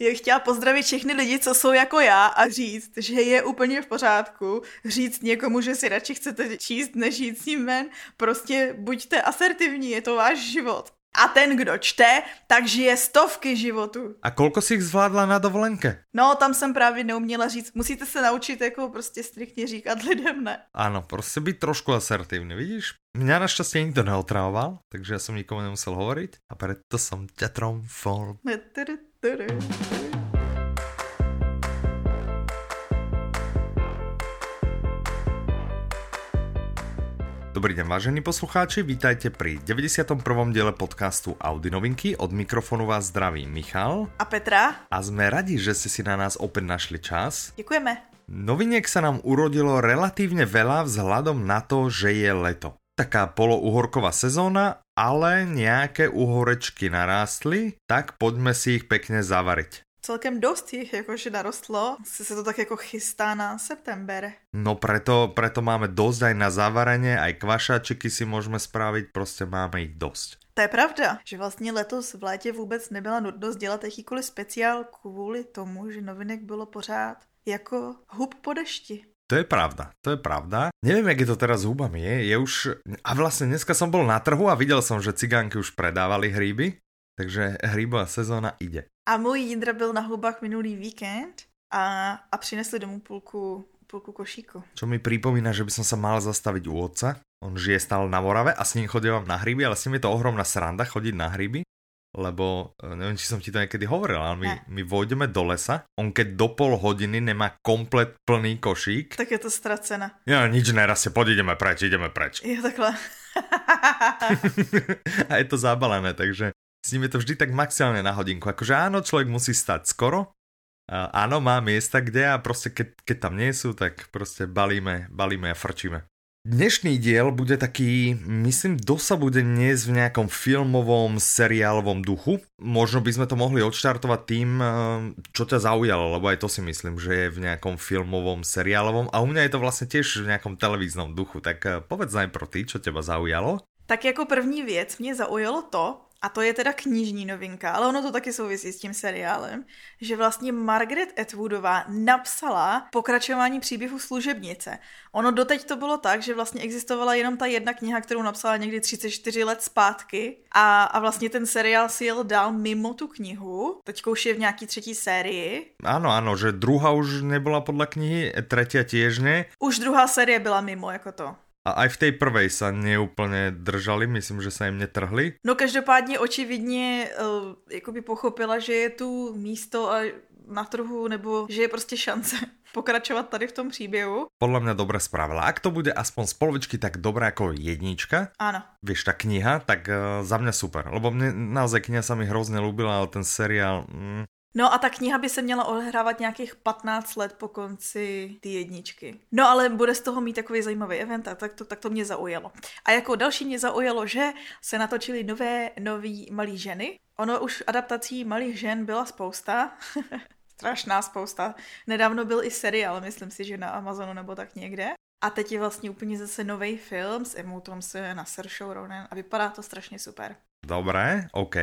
Já chtěla pozdravit všechny lidi, co jsou jako já a říct, že je úplně v pořádku říct někomu, že si radši chcete číst, než jít s ním ven. Prostě buďte asertivní, je to váš život. A ten, kdo čte, tak žije stovky životů. A kolko si jich zvládla na dovolenke? No, tam jsem právě neuměla říct. Musíte se naučit jako prostě striktně říkat lidem ne. Ano, prostě být trošku asertivní, vidíš? Mňa naštěstí nikdo neotravoval, takže já jsem nikomu nemusel hovoriť a preto jsem tě tromfol. Dobrý deň, vážení poslucháči, vítajte pri 91. diele podcastu Audi novinky. Od mikrofonu vás zdraví Michal a Petra. A jsme radi, že ste si na nás opäť našli čas. Děkujeme. Noviniek sa nám urodilo relatívne veľa vzhľadom na to, že je leto. Taká polouhorková sezóna, ale nejaké uhorečky narástli, tak poďme si ich pekne zavariť celkem dost jich jakože narostlo, se, se to tak jako chystá na september. No preto, preto máme dosť aj na zavarenie, aj kvašáčiky si můžeme spravit, prostě máme ich dosť. To je pravda, že vlastně letos v létě vůbec nebyla nutnost dělat jakýkoliv speciál kvůli tomu, že novinek bylo pořád jako hub po dešti. To je pravda, to je pravda. Nevím, jak je to teraz s hubami. Je, je už... A vlastně dneska som bol na trhu a viděl som, že cigánky už predávali hríby. Takže hríbová sezóna ide. A můj Jindra byl na hubách minulý víkend a, a přinesli domů půlku, půlku košíku. Čo mi připomíná, že by som sa mal zastavit u otca. On žije stále na Morave a s ním chodím na hryby, ale s ním je to ohromná sranda chodiť na hryby lebo e, neviem, či som ti to niekedy hovoril, ale my, my vojdeme do lesa, on keď do pol hodiny nemá komplet plný košík. Tak je to ztracené. Ja nič nerastie, poď ideme preč, ideme preč. Jo, takhle. a je to zabalené, takže s ním je to vždy tak maximálne na hodinku. Akože áno, človek musí stať skoro, áno, má miesta, kde a prostě keď, keď tam nie sú, tak prostě balíme, balíme a frčíme. Dnešný diel bude taký, myslím, dosa bude dnes v nejakom filmovom, seriálovom duchu. Možno by sme to mohli odštartovať tým, eh, čo ťa zaujalo, lebo aj to si myslím, že je v nejakom filmovom, seriálovom a u mňa je to vlastne tiež v nejakom televíznom duchu. Tak eh, povedz najprv ty, čo teba zaujalo. Tak jako první věc mě zaujalo to, a to je teda knižní novinka, ale ono to taky souvisí s tím seriálem, že vlastně Margaret Atwoodová napsala pokračování příběhu služebnice. Ono doteď to bylo tak, že vlastně existovala jenom ta jedna kniha, kterou napsala někdy 34 let zpátky a, a vlastně ten seriál si jel dál mimo tu knihu. Teď už je v nějaký třetí sérii. Ano, ano, že druhá už nebyla podle knihy, třetí těž ne. Už druhá série byla mimo jako to. A aj v tej prvej sa neúplně držali, myslím, že sa jim netrhli. No každopádně očividně uh, jakoby pochopila, že je tu místo a na trhu, nebo že je prostě šance pokračovat tady v tom příběhu. Podle mě dobré spravila. Ak to bude aspoň z polovičky tak dobré jako jednička, ano. Víš, ta kniha, tak uh, za mě super. Lebo mě naozaj kniha sa mi hrozně ľúbila, ale ten seriál, mm, No a ta kniha by se měla odehrávat nějakých 15 let po konci ty jedničky. No ale bude z toho mít takový zajímavý event a tak to, tak to mě zaujalo. A jako další mě zaujalo, že se natočily nové, nový malý ženy. Ono už adaptací malých žen byla spousta. Strašná spousta. Nedávno byl i seriál, myslím si, že na Amazonu nebo tak někde. A teď je vlastně úplně zase nový film s Emou Thompson a Saoirse Ronan a vypadá to strašně super. Dobré, OK.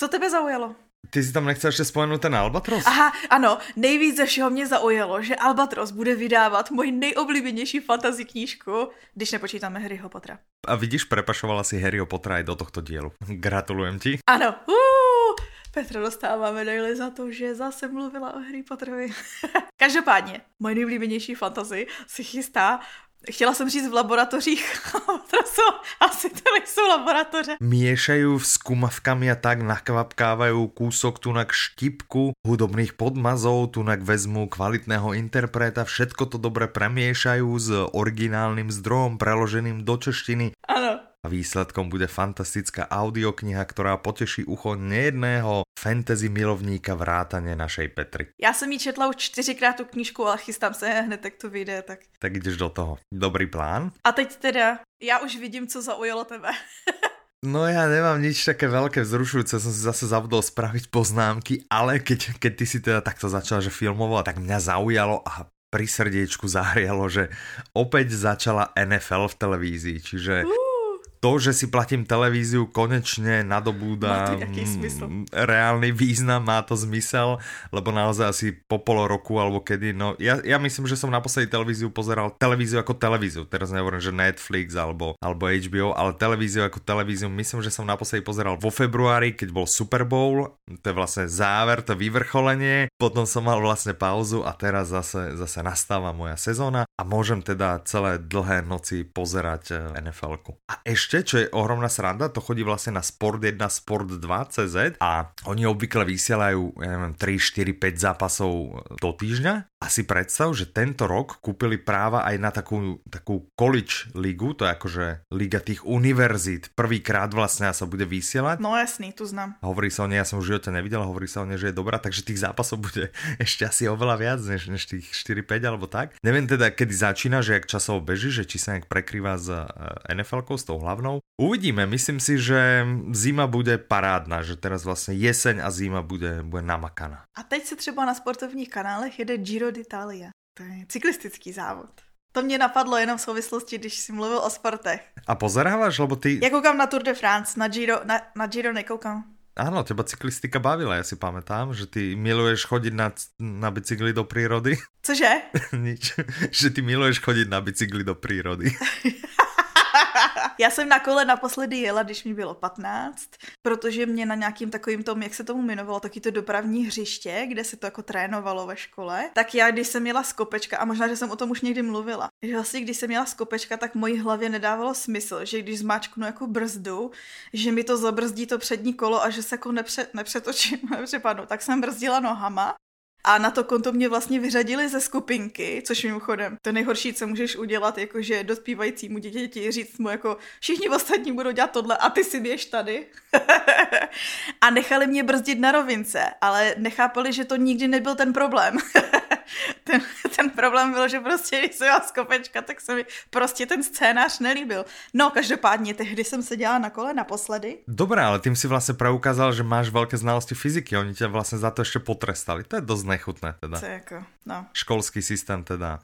Co tebe zaujalo? Ty si tam nechceš ještě spomenout ten Albatros? Aha, ano, nejvíc ze všeho mě zaujalo, že Albatros bude vydávat moji nejoblíbenější fantasy knížku, když nepočítáme Harryho Pottera. A vidíš, prepašovala si Harryho Pottera i do tohto dílu. Gratulujem ti. Ano, uh, Petra dostává medaily za to, že zase mluvila o Harry Potterovi. Každopádně, moje nejoblíbenější fantasy si chystá Chtěla jsem říct v laboratořích, to jsou, asi to nejsou laboratoře. Miešajú s kumavkami a tak nakvapkávajú kúsok tunak štipku hudobných podmazov, tunak vezmu kvalitného interpreta, všetko to dobre premiešajú s originálnym zdrojom preloženým do češtiny. Ano, a výsledkom bude fantastická audiokniha, ktorá poteší ucho nejedného fantasy milovníka vrátane našej Petry. Já jsem ji četla už čtyřikrát tu knížku, ale chystám se hned, tak to vyjde. Tak... tak jdeš do toho. Dobrý plán? A teď teda, já už vidím, co zaujalo tebe. No ja nemám nič také veľké vzrušujúce, som si zase zabudol spraviť poznámky, ale keď, keď ty si teda takto začala, že filmovala, tak mňa zaujalo a pri srdiečku zahrialo, že opäť začala NFL v televízii, čiže... Uh to, že si platím televíziu, konečne nadobúda mm, reálny význam, má to zmysel, lebo naozaj asi po pol roku alebo kedy, no ja, ja myslím, že som naposledy televíziu pozeral televíziu ako televíziu, teraz nehovorím, že Netflix alebo, alebo HBO, ale televíziu ako televíziu, myslím, že som naposledy pozeral vo februári, keď bol Super Bowl, to je vlastne záver, to vyvrcholenie, potom som mal vlastne pauzu a teraz zase, zase nastáva moja sezóna a môžem teda celé dlhé noci pozerať eh, NFL-ku. A ešte, čo je ohromná sranda, to chodí vlastne na Sport 1, Sport 2 CZ a oni obvykle vysielajú, ja neviem, 3, 4, 5 zápasov do týždňa a si predstav, že tento rok kúpili práva aj na takú, takú college ligu, to je akože liga tých univerzít. Prvýkrát vlastne sa bude vysielať. No jasný, tu znám. Hovorí sa o nej, ja som v živote nevidel, hovorí sa o nej, že je dobrá, takže tých zápasov bude ešte asi oveľa viac než, než tých 4-5 alebo tak. Neviem teda, kedy začína, že jak časovo beží, že či sa nejak prekrýva s eh, NFL-kou, s tou hlavnou. Uvidíme, myslím si, že zima bude parádna, že teraz vlastne jeseň a zima bude, bude namakaná. A teď se třeba na sportovních kanálech jede Giro d'Italia. To je cyklistický závod. To mě napadlo jenom v souvislosti, když jsi mluvil o sportech. A pozeráváš, lebo ty... Já koukám na Tour de France, na Giro, na, na Giro nekoukám. Áno, teba cyklistika bavila, ja si pamätám, že ty miluješ chodiť na, na bicykli do prírody. Cože? Nič, že ty miluješ chodiť na bicykli do prírody. Já jsem na kole naposledy jela, když mi bylo 15, protože mě na nějakým takovým tom, jak se tomu jmenovalo, taky to dopravní hřiště, kde se to jako trénovalo ve škole, tak já, když jsem jela z kopečka, a možná, že jsem o tom už někdy mluvila, že vlastně, když jsem jela z kopečka, tak mojí hlavě nedávalo smysl, že když zmáčknu jako brzdu, že mi to zabrzdí to přední kolo a že se jako nepře, nepřetočím, nepřepadnu. Tak jsem brzdila nohama a na to konto mě vlastně vyřadili ze skupinky, což mimochodem to nejhorší, co můžeš udělat, jakože dospívajícímu dítěti říct mu jako všichni ostatní budou dělat tohle a ty si běž tady. a nechali mě brzdit na rovince, ale nechápali, že to nikdy nebyl ten problém. ten, ten problém byl, že prostě, když jsem z kopečka, tak se mi prostě ten scénář nelíbil. No, každopádně, tehdy jsem se dělala na kole naposledy. Dobré, ale tím si vlastně preukázal, že máš velké znalosti fyziky. Oni tě vlastně za to ještě potrestali. To je dost nechutné teda. To je jako, no. Školský systém teda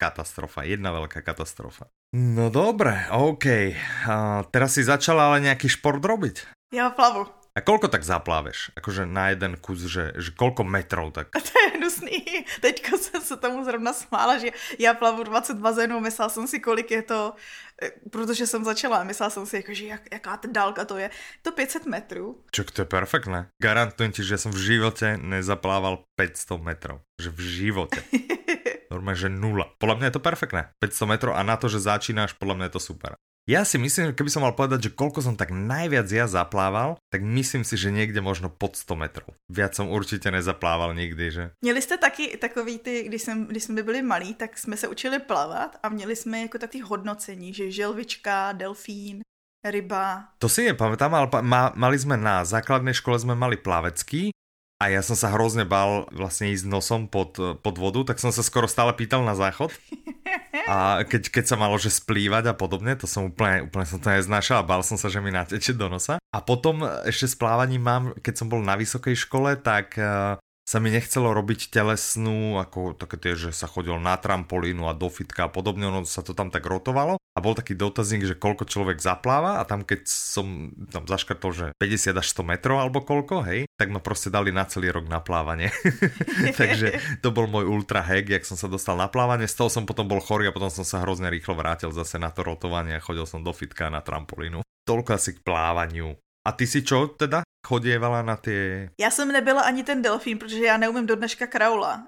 katastrofa, jedna veľká katastrofa. No dobre, OK. A teraz si začala ale nejaký šport robiť? Ja plavu. A koľko tak zapláveš? Akože na jeden kus, že, že koľko metrov tak? A to je hnusný. Teďka jsem se tomu zrovna smála, že já plavu 20 bazénů, myslela jsem si, kolik je to, eh, protože jsem začala, myslela jsem si, jako, že jak, jaká ta dálka to je. To 500 metrů. Čo, to je perfektné. Garantujem ti, že jsem v životě nezaplával 500 metrov. Že v životě. Normálne, že nula. Podľa mňa je to perfektné. 500 metrov a na to, že začínáš, podľa mňa je to super. Ja si myslím, keby som mal povedať, že koľko som tak najviac ja zaplával, tak myslím si, že niekde možno pod 100 metrov. Viac som určite nezaplával nikdy, že? Měli jste taky takový ty, když, jsem, když jsme byli malí, tak jsme se učili plavat a měli jsme jako takový hodnocení, že želvička, delfín, ryba. To si nepamätám, ale ma, mali sme na základnej škole sme mali plavecký a ja som sa hrozne bál vlastne ísť nosom pod, pod vodu, tak som sa skoro stále pýtal na záchod. A keď, keď sa malo, že splývať a podobne, to som úplne, úplne som to neznášal a bál som sa, že mi nateče do nosa. A potom ešte s plávaním mám, keď som bol na vysokej škole, tak eh, sa mi nechcelo robiť telesnú, ako také tie, že sa chodil na trampolínu a do fitka a podobne, ono sa to tam tak rotovalo a bol taký dotazník, že koľko človek zapláva a tam keď som tam zaškrtol, že 50 až 100 metrov alebo koľko, hej, tak ma proste dali na celý rok na plávanie. Takže to bol môj ultra hack, jak som sa dostal na plávanie, z toho som potom bol chorý a potom som sa hrozne rýchlo vrátil zase na to rotovanie a chodil som do fitka na trampolínu. Toľko asi k plávaniu. A ty si čo teda? chodievala na ty... Já jsem nebyla ani ten delfín, protože já neumím do dneška kraula.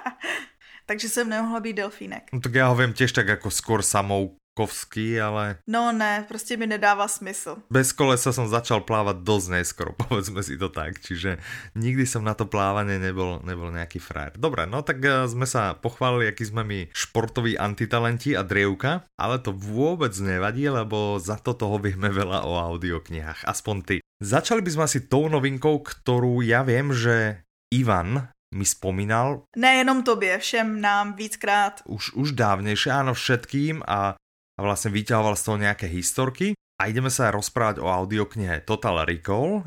Takže jsem nemohla být delfínek. No tak já ho vím těž tak jako skôr samou kovský, ale... No ne, prostě mi nedává smysl. Bez kolesa som začal plávať dosť neskoro, povedzme si to tak, čiže nikdy som na to plávanie nebol, nebol nejaký frajer. Dobre, no tak eh, sme sa pochválili, aký sme my športoví antitalenti a drievka, ale to vôbec nevadí, lebo za to toho vieme veľa o audioknihách, aspoň ty. Začali by sme asi tou novinkou, ktorú ja viem, že Ivan mi spomínal. Nejenom tobě, všem nám víckrát. Už, už dávnejšie, áno, všetkým a a vlastne vyťahoval z toho nejaké historky a ideme sa rozprávať o audioknihe Total Recall.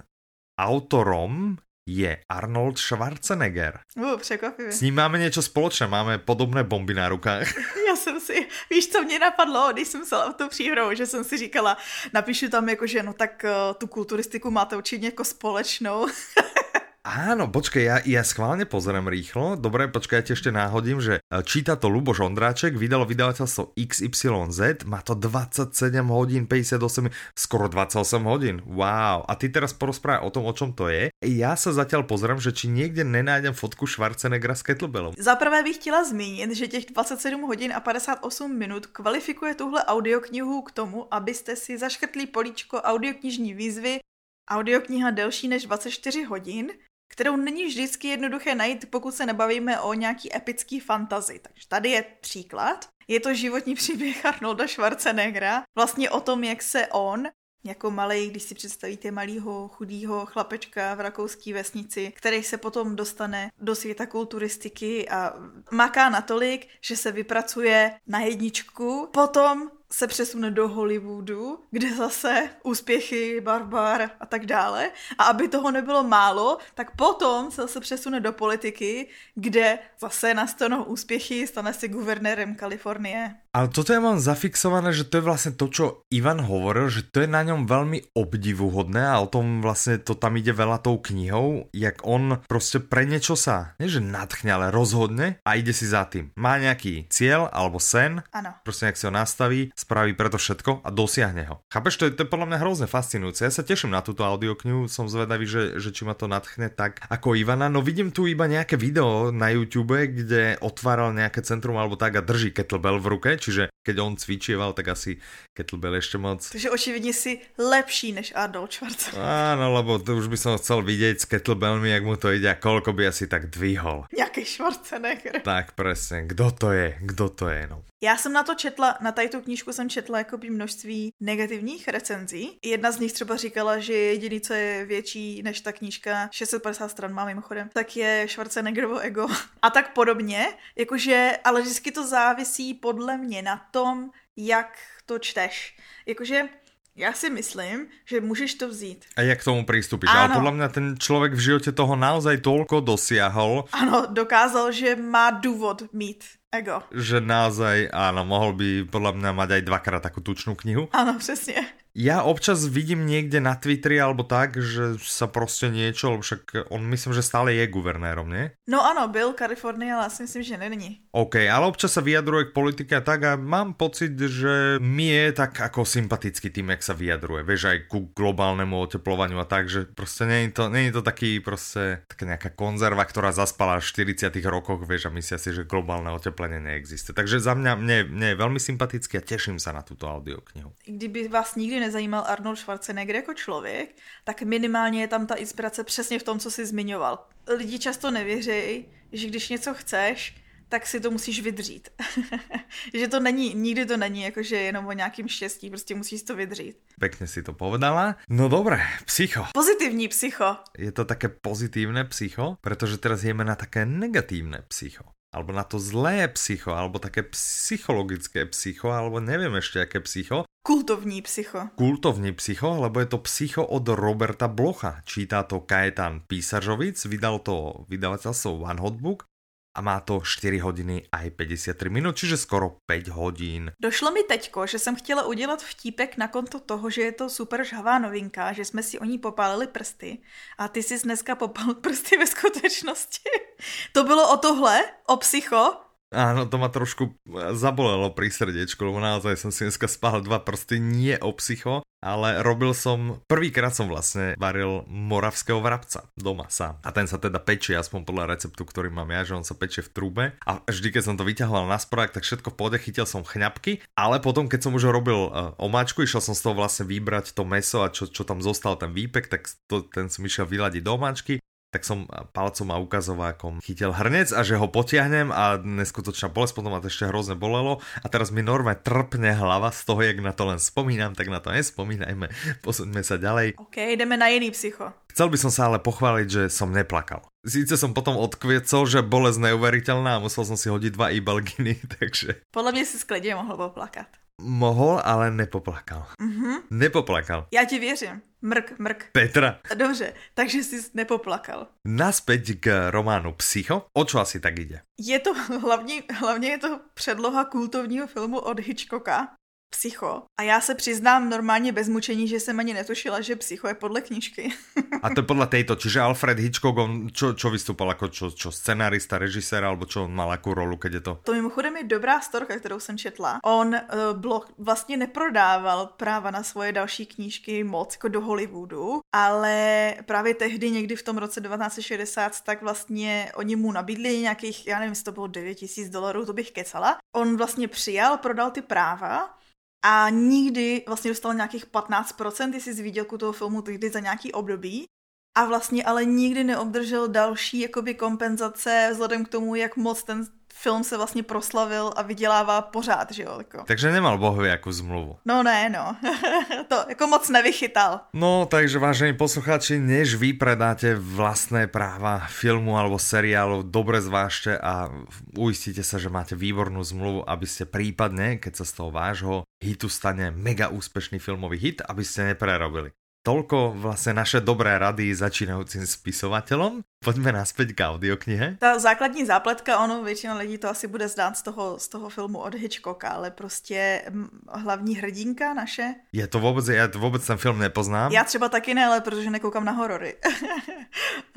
Autorom je Arnold Schwarzenegger. Uh, překvapivě. S ním máme něco společné, máme podobné bomby na rukách. Já jsem si, víš, co mě napadlo, když jsem se tu příhrou, že jsem si říkala, napíšu tam jako, že no tak uh, tu kulturistiku máte určitě jako společnou. Áno, počkej, ja, ja schválne pozriem rýchlo. Dobre, počkaj, ja ti ešte náhodím, že e, číta to Luboš Ondráček, vydalo vydavateľstvo XYZ, má to 27 hodín, 58, skoro 28 hodín. Wow. A ty teraz porozprávaj o tom, o čom to je. Ja sa zatiaľ pozriem, že či niekde nenájdem fotku Schwarzeneggera s kettlebellom. Za prvé bych chtěla zmínit, že těch 27 hodin a 58 minut kvalifikuje tuhle audioknihu k tomu, abyste si zaškrtli políčko audioknižní výzvy Audiokniha delší než 24 hodin kterou není vždycky jednoduché najít, pokud se nebavíme o nějaký epický fantazi. Takže tady je příklad. Je to životní příběh Arnolda Schwarzeneggera, vlastně o tom, jak se on jako malý, když si představíte malého chudého chlapečka v rakouské vesnici, který se potom dostane do světa kulturistiky a maká natolik, že se vypracuje na jedničku. Potom se přesune do Hollywoodu, kde zase úspěchy, barbar a tak dále. A aby toho nebylo málo, tak potom se zase přesune do politiky, kde zase nastanou úspěchy, stane se guvernérem Kalifornie. Ale toto ja mám zafixované, že to je vlastne to, čo Ivan hovoril, že to je na ňom veľmi obdivuhodné a o tom vlastne to tam ide veľa tou knihou, jak on prostě pre niečo sa, nie že nadchne, ale rozhodne a ide si za tým. Má nejaký cieľ alebo sen, ano. prostě jak si ho nastaví, spraví preto všetko a dosiahne ho. Chápeš, to je, to je podľa mňa hrozne fascinujúce. Ja sa teším na túto audioknihu, som zvedavý, že, že či ma to nadchne tak ako Ivana. No vidím tu iba nejaké video na YouTube, kde otváral nejaké centrum alebo tak a drží kettlebell v ruke, čiže keď on cvičieval, tak asi kettlebell ešte moc. Takže očividne si lepší než Arnold Schwarzenegger. Áno, lebo to už by som chcel vidieť s kettlebellmi, jak mu to ide a koľko by asi tak dvihol. Nejaký Schwarzenegger. Tak presne, kdo to je, kdo to je, no. Já jsem na to četla, na tady tu knížku jsem četla jako by množství negativních recenzí. Jedna z nich třeba říkala, že jediný, co je větší než ta knížka, 650 stran má mimochodem, tak je Schwarzeneggerovo ego a tak podobně. Jakože, ale vždycky to závisí podle mě na tom, jak to čteš. Jakože já si myslím, že můžeš to vzít. A jak k tomu přistupíš? Ale podle mě ten člověk v životě toho naozaj tolko dosiahol. Ano, dokázal, že má důvod mít ego. Že naozaj, áno, mohol by podľa mňa mať aj dvakrát takú tučnú knihu. Áno, přesně. Ja občas vidím niekde na Twitteri alebo tak, že sa prostě niečo, lebo však on myslím, že stále je guvernérom, nie? No ano, byl Kalifornie, ale asi myslím, že není. OK, ale občas sa vyjadruje k politike a tak a mám pocit, že mi je tak ako sympatický tým, jak sa vyjadruje. Vieš, aj ku globálnemu oteplovaniu a tak, že prostě není to, není to taký prostě taká nejaká konzerva, ktorá zaspala v 40 rokoch, vieš, a myslia si, že globálne oteplenie neexistuje. Takže za mňa, mne, mne je veľmi sympatický a teším sa na túto audioknihu. Kdyby vás nikdy nezajímal Arnold Schwarzenegger jako člověk, tak minimálně je tam ta inspirace přesně v tom, co jsi zmiňoval. Lidi často nevěří, že když něco chceš, tak si to musíš vydřít. že to není, nikdy to není jakože jenom o nějakým štěstí, prostě musíš to vydřít. Pekne si to povedala. No dobré, psycho. Pozitivní psycho. Je to také pozitívne psycho, pretože teraz jeme na také negatívne psycho alebo na to zlé psycho, alebo také psychologické psycho, alebo neviem ešte aké psycho. Kultovní psycho. Kultovní psycho, lebo je to psycho od Roberta Blocha. Čítá to Kajetan Písařovic, vydal to vydavateľstvo One Hot Book a má to 4 hodiny a 53 minut, čiže skoro 5 hodin. Došlo mi teďko, že jsem chtěla udělat vtípek na konto toho, že je to super žhavá novinka, že jsme si o ní popálili prsty a ty jsi dneska popal prsty ve skutečnosti. to bylo o tohle, o psycho, Áno, to ma trošku zabolelo pri srdiečku, lebo naozaj som si dneska spal dva prsty, nie o psycho, ale robil som, prvýkrát som vlastne varil moravského vrabca doma sám. A ten sa teda pečie, aspoň podľa receptu, ktorý mám ja, že on sa pečie v trúbe. A vždy, keď som to vyťahoval na sporák, tak všetko v pohode, chytil som chňapky, ale potom, keď som už robil uh, omáčku, išiel som z toho vlastne vybrať to meso a čo, čo tam zostal ten výpek, tak to, ten som išiel vyladiť do omáčky tak som palcom a ukazovákom chytil hrnec a že ho potiahnem a neskutočná bolesť, potom ma to ešte hrozne bolelo a teraz mi norme trpne hlava z toho, jak na to len spomínam, tak na to nespomínajme, posuňme sa ďalej. OK, ideme na iný psycho. Chcel by som sa ale pochváliť, že som neplakal. Síce som potom odkviecol, že bolesť neuveriteľná a musel som si hodiť dva ibalginy, takže... Podľa mňa si skledie mohol poplakať. Mohol, ale nepoplakal. Mhm. Nepoplakal. Já ti věřím. Mrk, mrk. Petra, Dobře, takže jsi nepoplakal. naspäť k románu Psycho. O čo asi tak ide? Je to hlavně, hlavně je to předloha kultovního filmu od Hitchcocka, Psycho. A já se přiznám normálně bez mučení, že jsem ani netušila, že Psycho je podle knížky. A to je podľa tejto, čiže Alfred Hitchcock, on čo, čo vystúpal ako čo, čo scenárista, režisér, alebo čo on mal akú rolu, keď je to? To mimochodem je dobrá storka, kterou jsem četla. On uh, blok vlastně neprodával práva na svoje další knížky moc jako do Hollywoodu, ale právě tehdy někdy v tom roce 1960 tak vlastně oni mu nabídli nějakých, já nevím, jestli to bylo 9 tisíc dolarů, to bych kecala. On vlastně přijal, prodal ty práva a nikdy vlastně dostal nějakých 15%, jestli z výdělku toho filmu tehdy za nějaký období. A vlastně ale nikdy neobdržel další jakoby kompenzace vzhledem k tomu, jak moc ten film se vlastně proslavil a vydělává pořád, že jo. Jako. Takže nemal bohoviakú zmluvu. No ne, no. to jako moc nevychytal. No, takže vážení poslucháči, než vy predáte vlastné práva filmu alebo seriálu, dobre zvážte a uistite sa, že máte výbornú zmluvu, aby ste prípadne, keď sa z toho vášho hitu stane mega úspešný filmový hit, aby ste neprerobili. Toľko vlastne naše dobré rady začínajúcim spisovateľom. Poďme naspäť k audioknihe. Ta základní zápletka, ono většina lidí to asi bude znát z toho, z toho filmu od Hitchcocka, ale prostě hlavní hrdinka naše. Je to vôbec, ja to vôbec ten film nepoznám. Já třeba taky ne, ale protože nekoukám na horory.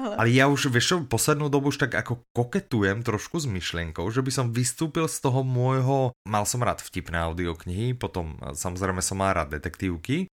Ale ja už, vieš čo, poslednú dobu už tak ako koketujem trošku s myšlienkou, že by som vystúpil z toho môjho, mal som rád vtipné audioknihy, potom eh, samozrejme som mal rád detektívky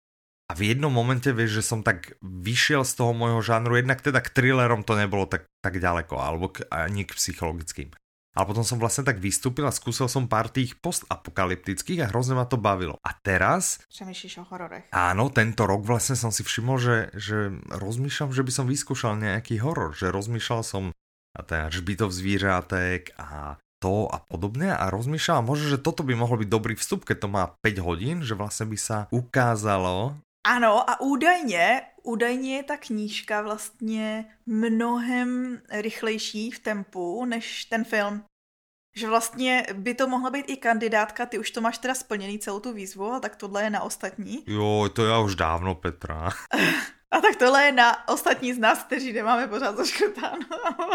a v jednom momente vieš, že som tak vyšiel z toho môjho žánru, jednak teda k thrillerom to nebolo tak, tak ďaleko, alebo k, ani k psychologickým. Ale potom som vlastne tak vystúpil a skúsil som pár tých postapokalyptických a hrozne ma to bavilo. A teraz Přemýšlíš o hororech. Áno, tento rok vlastne som si všimol, že, že rozmýšľam, že by som vyskúšal nejaký horor, že rozmýšľal som a ten žbitov zvířátek a to a podobne a rozmýšľam, možno, že toto by mohol byť dobrý vstup, keď to má 5 hodín, že vlastne by sa ukázalo, Ano, a údajně, údajně je ta knížka vlastně mnohem rychlejší v tempu než ten film. Že vlastně by to mohla být i kandidátka, ty už to máš teda splněný celou tu výzvu, a tak tohle je na ostatní. jo, to ja už dávno, Petra. A tak tohle je na ostatní z nás, kteří nemáme pořád zaškrtáno.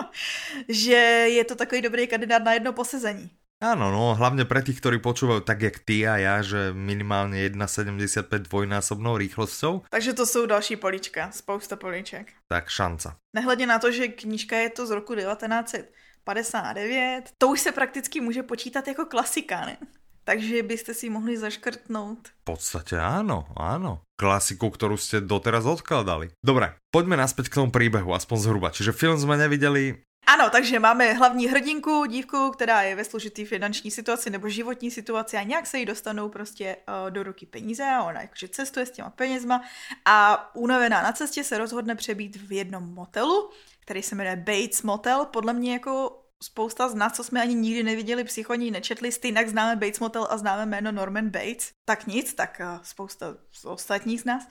že je to takový dobrý kandidát na jedno posezení. Áno, no, hlavne pre tých, ktorí počúvajú tak, jak ty a ja, že minimálne 1,75 dvojnásobnou rýchlosťou, Takže to jsou další políčka, spousta políček. tak šanca. Nehledě na to, že knížka je to z roku 1959, to už se prakticky může počítat jako klasika, ne? Takže byste si mohli zaškrtnout. V podstate áno, áno. Klasiku, ktorú ste doteraz odkladali. Dobre, poďme naspäť k tomu príbehu, aspoň zhruba. Čiže film sme nevideli, Ano, takže máme hlavní hrdinku, dívku, která je ve složitý finanční situaci nebo životní situaci a nějak se jí dostanou prostě uh, do ruky peníze a ona jakože cestuje s těma penězma a unavená na cestě se rozhodne přebít v jednom motelu, který se jmenuje Bates Motel. Podle mě jako spousta z nás, co jsme ani nikdy neviděli psychoní, nečetli, stejnak známe Bates Motel a známe jméno Norman Bates. Tak nic, tak uh, spousta z ostatních z nás.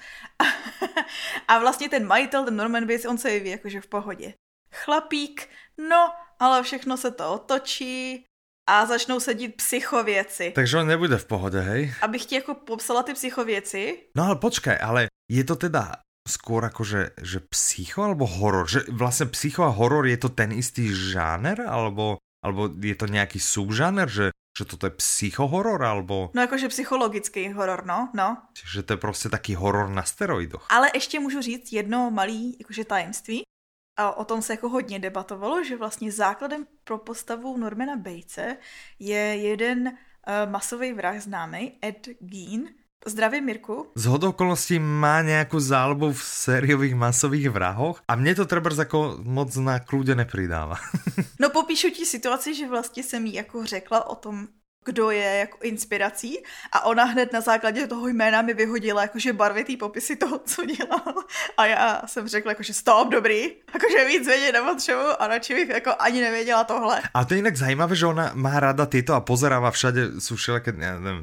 a vlastně ten majitel, ten Norman Bates, on se jeví jakože v pohodě. Chlapík, no, ale všechno se to otočí a začnou se dít psychověci. takže on nebude v pohode, hej? Abych ti jako popsala ty psychověci, No ale počkaj, ale je to teda skôr akože že psycho alebo horor? Že vlastne psycho a horor je to ten istý žáner? Alebo, alebo je to nejaký subžáner? Že, že toto je psychohoror? Alebo no jakože psychologický horor, no, no. že to je prostě taký horor na steroidoch? Ale ještě můžu říct jedno malý jakože tajemství. A o tom se jako hodně debatovalo, že vlastně základem pro postavu Normana Batese je jeden uh, masový vrah známý, Ed Gein. Zdravím, Mirku. Z hodou okolností má nejakú záľubu v sériových masových vrahoch a mne to treba ako moc na kľude nepridáva. No popíšu ti situaci, že vlastně jsem jí jako řekla o tom, kdo je jako inspirací a ona hned na základě toho jména mi vyhodila jakože barvitý popisy toho, co dělal. A já jsem řekla jakože stop, dobrý, jakože víc vědět nepotřebuji a radši bych jako ani nevěděla tohle. A to je inak zajímavé, že ona má rada tieto a pozeráva všade, sú všelijaké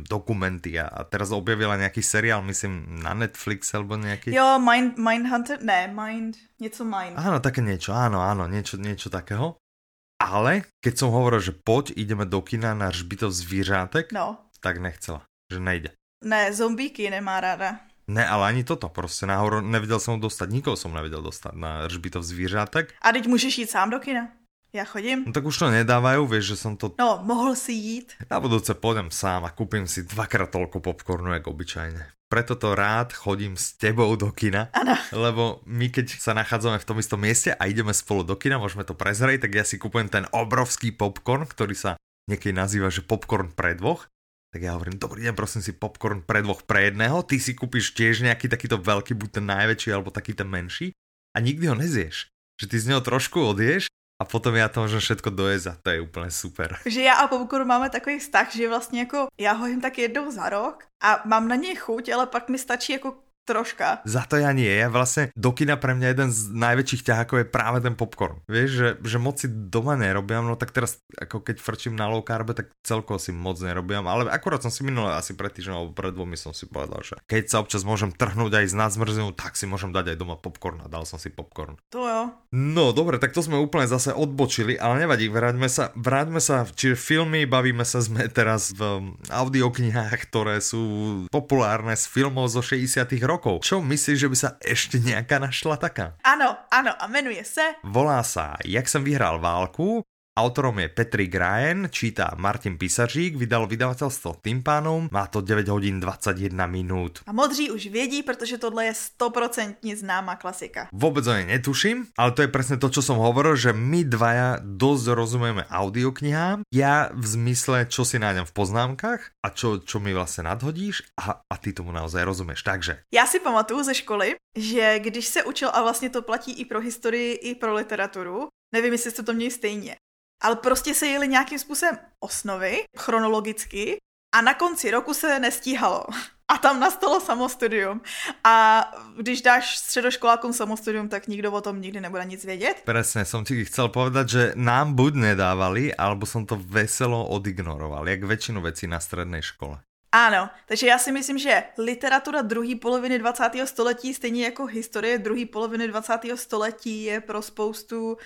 dokumenty a, a teraz objavila nejaký seriál, myslím na Netflix alebo nejaký. Jo, Mind, Mindhunter, ne, Mind, něco Mind. Áno, také áno, áno, niečo, niečo takého. Ale keď som hovoril, že poď, ideme do kina na žbitov zvířátek, No, tak nechcela. že nejde. Ne, zombíky nemá ráda. Ne, ale ani toto, prostě náhodou neviděl jsem ho dostat, nikoho jsem neviděl dostat na Ržbitov zvířátek. A teď můžeš jít sám do kina? Já chodím. No tak už to nedávají, víš, že jsem to... No, mohl si jít. Na budúce pôjdem sám a kúpim si dvakrát toľko popcornu, jak obyčajne. Preto to rád chodím s tebou do kina, ano. lebo my keď sa nachádzame v tom istom mieste a ideme spolu do kina, môžeme to prezrieť, tak ja si kúpujem ten obrovský popcorn, ktorý sa niekedy nazýva, že popcorn pre dvoch. Tak ja hovorím, dobrý deň, prosím si popcorn pre dvoch pre jedného, ty si kúpiš tiež nejaký takýto veľký, buď ten najväčší alebo taký ten menší a nikdy ho nezieš. Že ty z neho trošku odieš a potom já to můžu všetko dojet a to je úplně super. Že já a popcorn máme takový vztah, že vlastně jako já ho jim tak jednou za rok a mám na něj chuť, ale pak mi stačí jako troška. Za to ja nie. Ja vlastne do kina pre mňa jeden z najväčších ťahákov je práve ten popcorn. Vieš, že, že moc si doma nerobím, no tak teraz ako keď frčím na low carbe, tak celko si moc nerobím, ale akurát som si minule asi pred týždňom alebo pred dvomi som si povedal, že keď sa občas môžem trhnúť aj z nadzmrzenou, tak si môžem dať aj doma popcorn a dal som si popcorn. To jo. No dobre, tak to sme úplne zase odbočili, ale nevadí, vráťme sa, vráťme sa, čiže filmy, bavíme sa sme teraz v audioknihách, ktoré sú populárne z filmov zo 60 rokov rokov. Čo myslíš, že by sa ešte nejaká našla taká? Ano, ano, a jmenuje se? Volá sa Jak jsem vyhrál válku Autorom je Petrik Ryan, čítá Martin Pisařík, vydal vydavatelstvo Timpánum, má to 9 hodin 21 minút. A modří už vědí, protože tohle je 100% známá klasika. Vôbec o nej netuším, ale to je presne to, čo som hovoril, že my dvaja dosť rozumieme audioknihám. Ja v zmysle, čo si nájdem v poznámkach a čo, čo mi vlastne nadhodíš a, a ty tomu naozaj rozumieš. Takže. Já si pamatuju ze školy, že když se učil, a vlastně to platí i pro historii, i pro literaturu, nevím, jestli jste to měli stejně, ale prostě se jeli nějakým způsobem osnovy, chronologicky, a na konci roku se nestíhalo. A tam nastalo samostudium. A když dáš středoškolákům samostudium, tak nikdo o tom nikdy nebude nic vědět. Presne, som ti chcel povedať, že nám buď nedávali, alebo som to veselo odignoroval, jak väčšinu vecí na strednej škole. Ano, takže já si myslím, že literatura druhé poloviny 20. století, stejně jako historie druhé poloviny 20. století, je pro spoustu uh,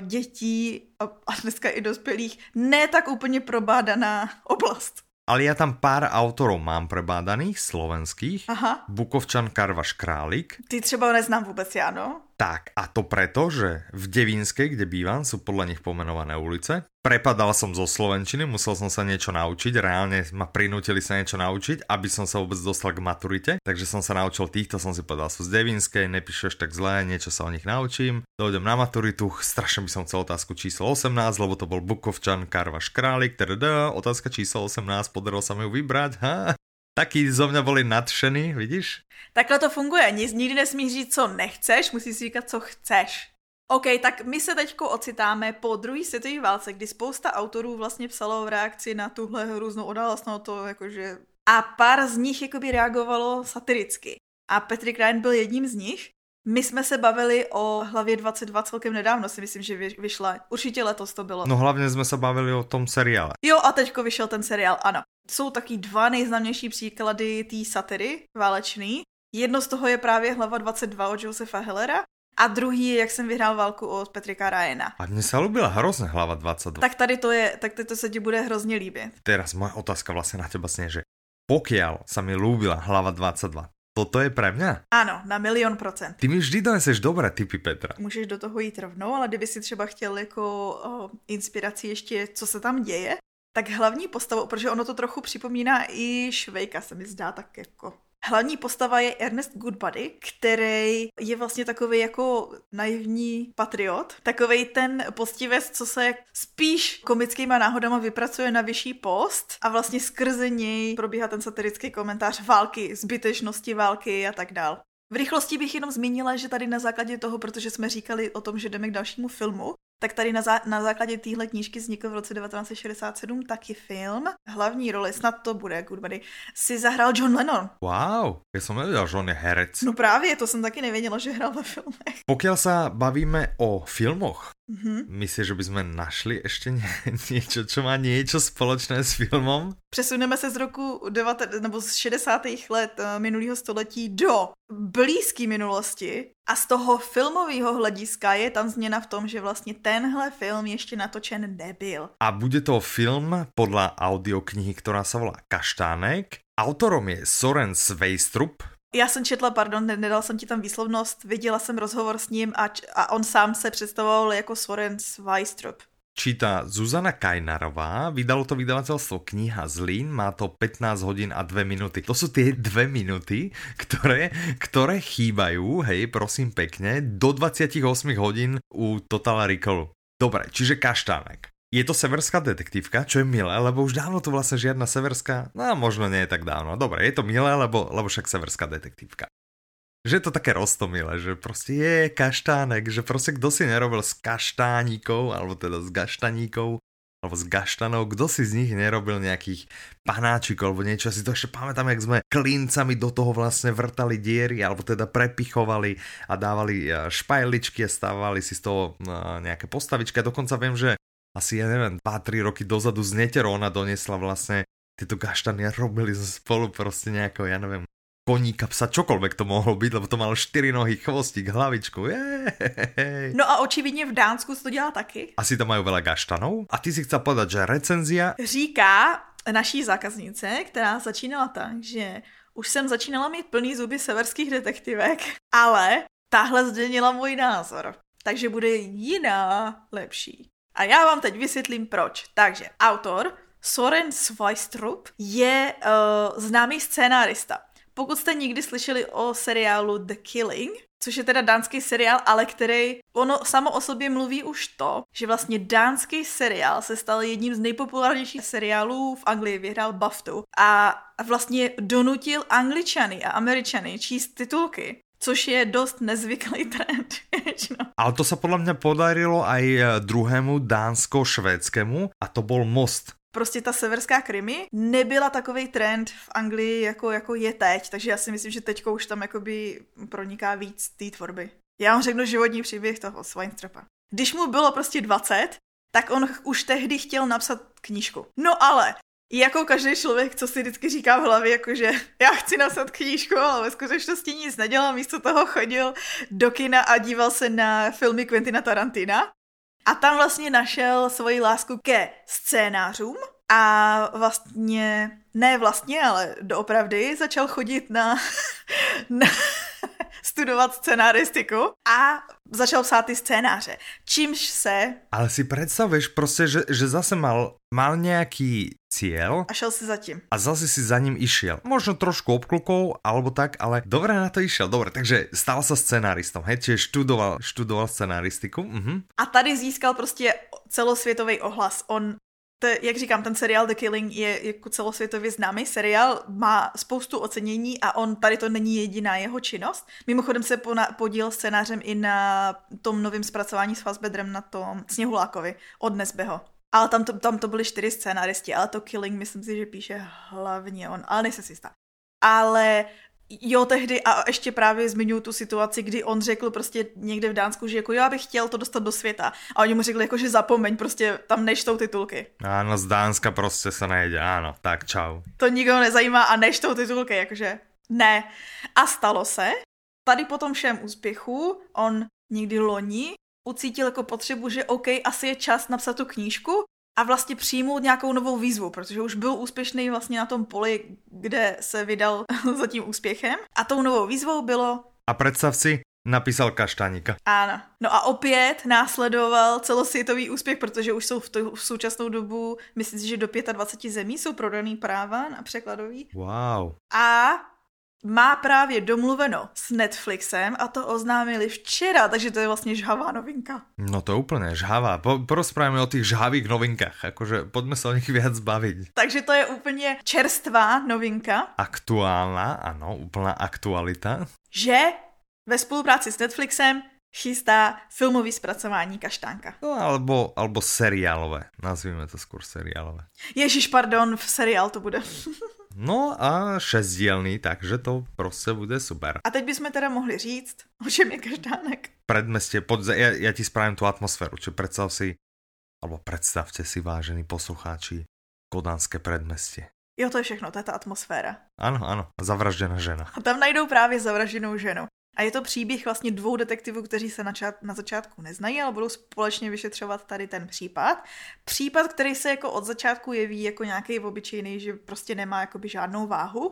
dětí a, dneska i dospělých ne tak úplně probádaná oblast. Ale ja tam pár autorov mám prebádaných, slovenských. Aha. Bukovčan Karvaš Králik. Ty třeba neznám vůbec, já no. Tak, a to preto, že v Devínskej, kde bývam, sú podľa nich pomenované ulice. Prepadal som zo Slovenčiny, musel som sa niečo naučiť, reálne ma prinútili sa niečo naučiť, aby som sa vôbec dostal k maturite. Takže som sa naučil týchto, som si povedal, sú z Devínskej, nepíšeš tak zle, niečo sa o nich naučím. Dojdem na maturitu, strašne by som chcel otázku číslo 18, lebo to bol Bukovčan Karvaš Králik, teda otázka číslo 18, podarilo sa mi ju vybrať, ha? Taky zo mňa boli nadšení, vidíš? Takhle to funguje. Nic, nikdy nesmíš říct, co nechceš, musíš říkat, co chceš. OK, tak my se teď ocitáme po druhé světové válce, kdy spousta autorů vlastně psalo v reakci na tuhle hrůznou událost, no to jakože... A pár z nich jakoby reagovalo satiricky. A Patrick Ryan byl jedním z nich. My jsme se bavili o hlavě 22 celkem nedávno, si myslím, že vyšla. Určitě letos to bylo. No hlavně jsme se bavili o tom seriále. Jo, a teďko vyšel ten seriál, ano. Jsou taky dva nejznámější příklady té satiry válečný. Jedno z toho je právě hlava 22 od Josefa Hellera a druhý je, jak jsem vyhrál válku od Petrika Ryana. A mně se líbila hrozně hlava 22. Tak tady to je, tak to se ti bude hrozně líbit. Teraz moja otázka vlastně na teba sně, že pokiaľ sa mi ľúbila hlava 22, Toto je pre mňa? Ano, na milion procent. Ty mi vždy doneseš dobré typy, Petra. Můžeš do toho jít rovnou, ale kdyby si třeba chtěl jako o, inspiraci ještě, co se tam děje, tak hlavní postavu, protože ono to trochu připomíná i Švejka, se mi zdá tak jako Hlavní postava je Ernest Goodbody, který je vlastně takový jako naivní patriot, takový ten postivec, co se spíš komickýma náhodama vypracuje na vyšší post a vlastně skrze něj probíhá ten satirický komentář války, zbytečnosti války a tak dál. V rychlosti bych jenom zmínila, že tady na základě toho, protože jsme říkali o tom, že jdeme k dalšímu filmu, tak tady na, zá- na základě téhle knížky vznikl v roce 1967 taky film. Hlavní roli, snad to bude Good Buddy, si zahrál John Lennon. Wow, já jsem nevěděl, že on je herec. No právě, to jsem taky nevěděla, že hrál ve filmech. Pokud se bavíme o filmoch, Mhm. Myslíš, že bychom našli ještě ně, něco, co má něco společné s filmem? Přesuneme se z roku 19, nebo z 60. let eh, minulého století do blízké minulosti a z toho filmového hlediska je tam změna v tom, že vlastně tenhle film ještě natočen nebyl. A bude to film podle audioknihy, která se volá Kaštánek. Autorom je Soren Sveistrup, já jsem četla, pardon, nedal jsem ti tam výslovnost, viděla jsem rozhovor s ním a, a on sám se představoval jako Soren Sveistrup. Číta Zuzana Kajnarová, vydalo to vydavatelstvo Kniha Zlín, má to 15 hodin a 2 minuty. To jsou ty 2 minuty, které, které chýbajú, hej, prosím pekne, do 28 hodin u Total Recallu. Dobre, čiže kaštánek. Je to severská detektívka, čo je milé, lebo už dávno to vlastne žiadna severská, no možno nie je tak dávno. Dobre, je to milé, lebo, lebo však severská detektívka. Že je to také rostomilé, že prostě je kaštánek, že prostě kdo si nerobil s kaštáníkov, alebo teda s gaštaníkov, alebo s gaštanov, kdo si z nich nerobil nejakých panáčikov alebo niečo. Si to ešte pamätám, jak sme klincami do toho vlastne vrtali diery, alebo teda prepichovali a dávali eh, špajličky a stávali si z toho eh, nejaké postavičky. A dokonca viem, že asi, ja neviem, 2-3 roky dozadu z Neterona donesla vlastne tieto gaštany a robili spolu prostě nejako, ja neviem, koníka, psa, čokoľvek to mohlo být, lebo to malo čtyři nohy, chvostík, hlavičku. Jej. No a očividně v Dánsku se to dělá taky. Asi tam mají veľa gaštanov. A ty si chcel povedať, že recenzia... Říká naší zákaznice, která začínala tak, že už jsem začínala mít plný zuby severských detektivek, ale tahle zděnila můj názor. Takže bude jiná lepší. A já vám teď vysvětlím proč. Takže autor Soren Sveistrup je uh, známý scénárista. Pokud jste nikdy slyšeli o seriálu The Killing, což je teda dánský seriál, ale který, ono samo o sobě mluví už to, že vlastně dánský seriál se stal jedním z nejpopulárnějších seriálů v Anglii, vyhrál BAFTU a vlastně donutil Angličany a Američany číst titulky což je dost nezvyklý trend. Ale to se podle mě podarilo aj eh, druhému dánsko-švédskému a to byl Most. Prostě ta severská krimi nebyla takový trend v Anglii, jako, jako je teď, takže já si myslím, že teďko už tam jakoby proniká víc té tvorby. Já vám řeknu životní příběh toho Swinestrepa. Když mu bylo prostě 20, tak on už tehdy chtěl napsat knížku. No ale jako každý člověk, co si vždycky říká v hlavě, jakože já chci napsat knížku, ale ve skutečnosti nic nedělal, místo toho chodil do kina a díval se na filmy Quentina Tarantina. A tam vlastně našel svoji lásku ke scénářům a vlastně, ne vlastně, ale doopravdy začal chodit na, na studovat scenaristiku a začal psát ty scénáře. Čímž se... Ale si představuješ prostě, že, že zase mal, mal nějaký cíl. A šel si za tím. A zase si za ním išiel. Možno trošku obklukou, alebo tak, ale dobre na to išiel. Dobre, takže stal se scenáristom, hej? Čiže študoval, študoval scenaristiku. Mhm. A tady získal prostě celosvětový ohlas. On to, jak říkám, ten seriál The Killing je jako celosvětově známý seriál, má spoustu ocenění a on tady to není jediná jeho činnost. Mimochodem se podíl scénářem i na tom novém zpracování s Fassbedrem na tom Sněhulákovi od Nesbeho. Ale tam to, tam to byly čtyři scénaristi, ale to Killing myslím si, že píše hlavně on, ale nejsem si jistá. Ale Jo, tehdy a ještě právě zmiňuji tu situaci, kdy on řekl prostě někde v Dánsku, že jako já bych chtěl to dostat do světa. A oni mu řekli jako, že zapomeň, prostě tam neštou titulky. Ano, z Dánska prostě se nejde, ano, tak čau. To nikoho nezajímá a neštou titulky, jakože ne. A stalo se, tady po tom všem úspěchu, on někdy loni ucítil jako potřebu, že OK, asi je čas napsat tu knížku a vlastně přijmout nějakou novou výzvu, protože už byl úspěšný vlastně na tom poli, kde se vydal za tím úspěchem. A tou novou výzvou bylo... A představ si, napísal Kaštaníka. Ano. No a opět následoval celosvětový úspěch, protože už jsou v, tu, v současnou dobu, myslím si, že do 25 zemí jsou prodaný práva na překladový. Wow. A má právě domluveno s Netflixem a to oznámili včera, takže to je vlastně žhavá novinka. No to úplně žhavá. Po, porozprávame o těch žhavých novinkách, jakože pojďme se o nich víc bavit. Takže to je úplně čerstvá novinka. Aktuálna, ano, úplná aktualita. Že ve spolupráci s Netflixem chystá filmový zpracování Kaštánka. No, alebo, alebo seriálové. Nazvíme to skôr seriálové. Ježíš, pardon, v seriál to bude. No a šestdielný, takže to prostě bude super. A teď bychom teda mohli říct, o čem je každánek. Predmestie, pod, ja, ja ti spravím tú atmosféru, čiže predstav si, alebo predstavte si, vážení poslucháči, kodanské predmestie. Jo, to je všechno, to je ta atmosféra. Ano, ano, zavražděná žena. A tam najdou právě zavražděnou ženu. A je to příběh vlastně dvou detektivů, kteří se na, čát, na začátku neznají, ale budou společně vyšetřovat tady ten případ. Případ, který se jako od začátku jeví jako nějaký obyčejný, že prostě nemá jakoby žádnou váhu,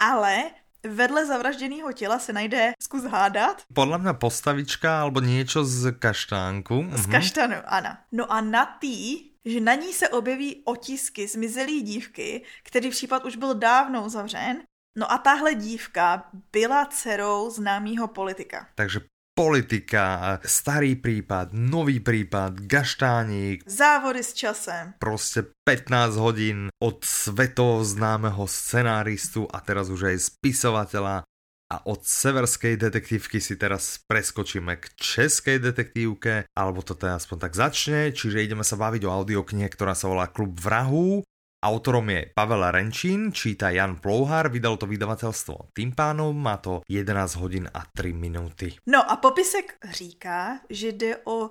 ale vedle zavražděného těla se najde, zkus hádat. Podle mě postavička alebo něco z kaštánku. Z mhm. kaštanu, ano. No a na tý, že na ní se objeví otisky zmizelé dívky, který případ už byl dávno zavřen No a tahle dívka byla dcerou známého politika. Takže politika, starý případ, nový případ, gaštáník. Závody s časem. Prostě 15 hodin od světového známého scenáristu a teraz už aj spisovatela. A od severskej detektívky si teraz preskočíme k českej detektívke, alebo to teda aspoň tak začne, čiže ideme sa baviť o audioknihe, ktorá sa volá Klub vrahů Autorom je Pavel Renčín, číta Jan Plouhar, vydal to vydavatelstvo Tým pánom, má to 11 hodin a 3 minuty. No a popisek říká, že jde o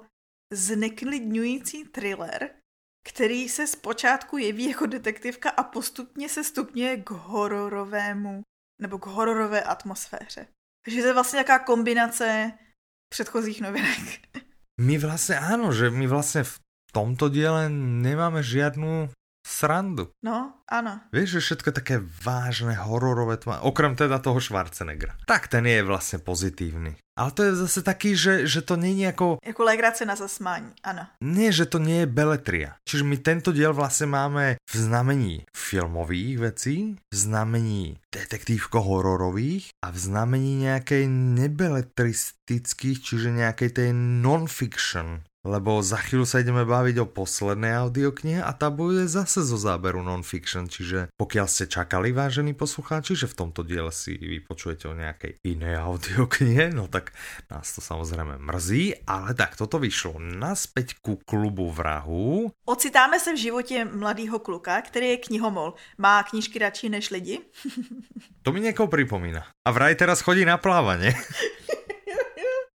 zneklidňující thriller, který se zpočátku jeví jako detektivka a postupně se stupňuje k hororovému, nebo k hororové atmosféře. Takže to je vlastně jaká kombinace předchozích novinek. My vlastně ano, že my vlastně v tomto diele nemáme žiadnu srandu. No, ano. Víš, že všetko také vážné, hororové tma, okrem teda toho Schwarzeneggera. Tak ten je vlastně pozitivní. Ale to je zase taký, že, že to není jako... Jako legrace na zasmání, ano. Nie, že to nie je beletria. Čiže my tento diel vlastně máme v znamení filmových vecí, v znamení detektívko-hororových a v znamení nějakej nebeletristických, čiže nějakej tej non-fiction lebo za chvíľu sa ideme baviť o poslednej audioknihe a tá bude zase zo záberu non-fiction, čiže pokiaľ ste čakali, vážení poslucháči, že v tomto diele si vypočujete o nejakej inej audioknihe, no tak nás to samozrejme mrzí, ale tak toto vyšlo naspäť ku klubu vrahu. Ocitáme se v životě mladého kluka, který je knihomol. Má knížky radši než lidi. to mi někoho připomíná. A vraj teraz chodí na plávanie.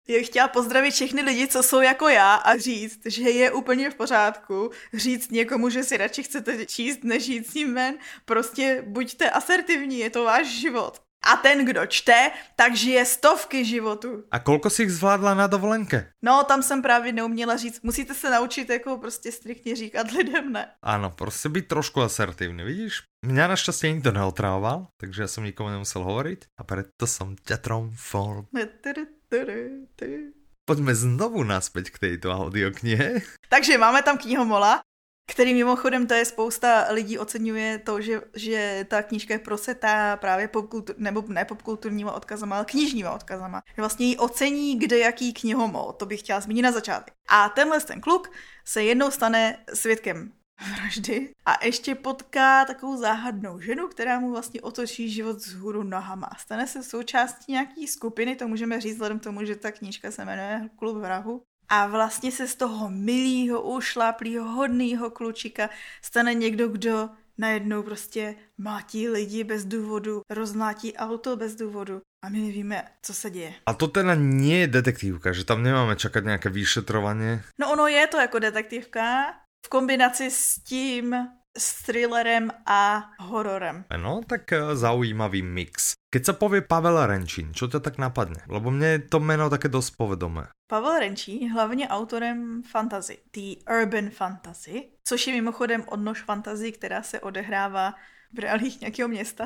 Já chtěla pozdravit všechny lidi, co jsou jako já a říct, že je úplně v pořádku říct někomu, že si radši chcete číst, než jít s ním ven. Prostě buďte asertivní, je to váš život. A ten, kdo čte, tak žije stovky životů. A kolko si jich zvládla na dovolenke? No, tam jsem právě neuměla říct. Musíte se naučit jako prostě striktně říkat lidem ne. Ano, prostě být trošku asertivní, vidíš? Mňa našťastie nikto neotravoval, takže ja som nikomu nemusel hovoriť a preto som ťa tromfol. Pojďme znovu naspäť k této audioknihe. Takže máme tam knihomola, který mimochodem to je spousta lidí oceňuje to, že, že ta knížka je prosetá právě popkultur, nebo ne popkulturníma odkazama, ale knižníma odkazama. Vlastně ji ocení kde jaký knihomol, to bych chtěla zmínit na začátek. A tenhle ten kluk se jednou stane svědkem vraždy a ještě potká takovou záhadnou ženu, která mu vlastně otočí život z hůru nohama. Stane se součástí nějaký skupiny, to můžeme říct vzhledem k tomu, že ta knížka se jmenuje Klub vrahu. A vlastně se z toho milýho, ušláplýho, hodnýho klučika stane někdo, kdo najednou prostě mátí lidi bez důvodu, rozmlátí auto bez důvodu a my nevíme, co se děje. A to teda nie je detektívka, že tam nemáme čakat nějaké vyšetrování? No ono je to jako detektivka, v kombinaci s tím s thrillerem a hororem. No, tak eh, zaujímavý mix. Keď sa povie Pavel Renčín, čo ťa tak napadne? Lebo mne je to meno také dosť povedomé. Pavel Renčín je hlavně autorem fantasy, the urban fantasy, což je mimochodem odnož fantasy, která se odehrává v reálích nějakého města.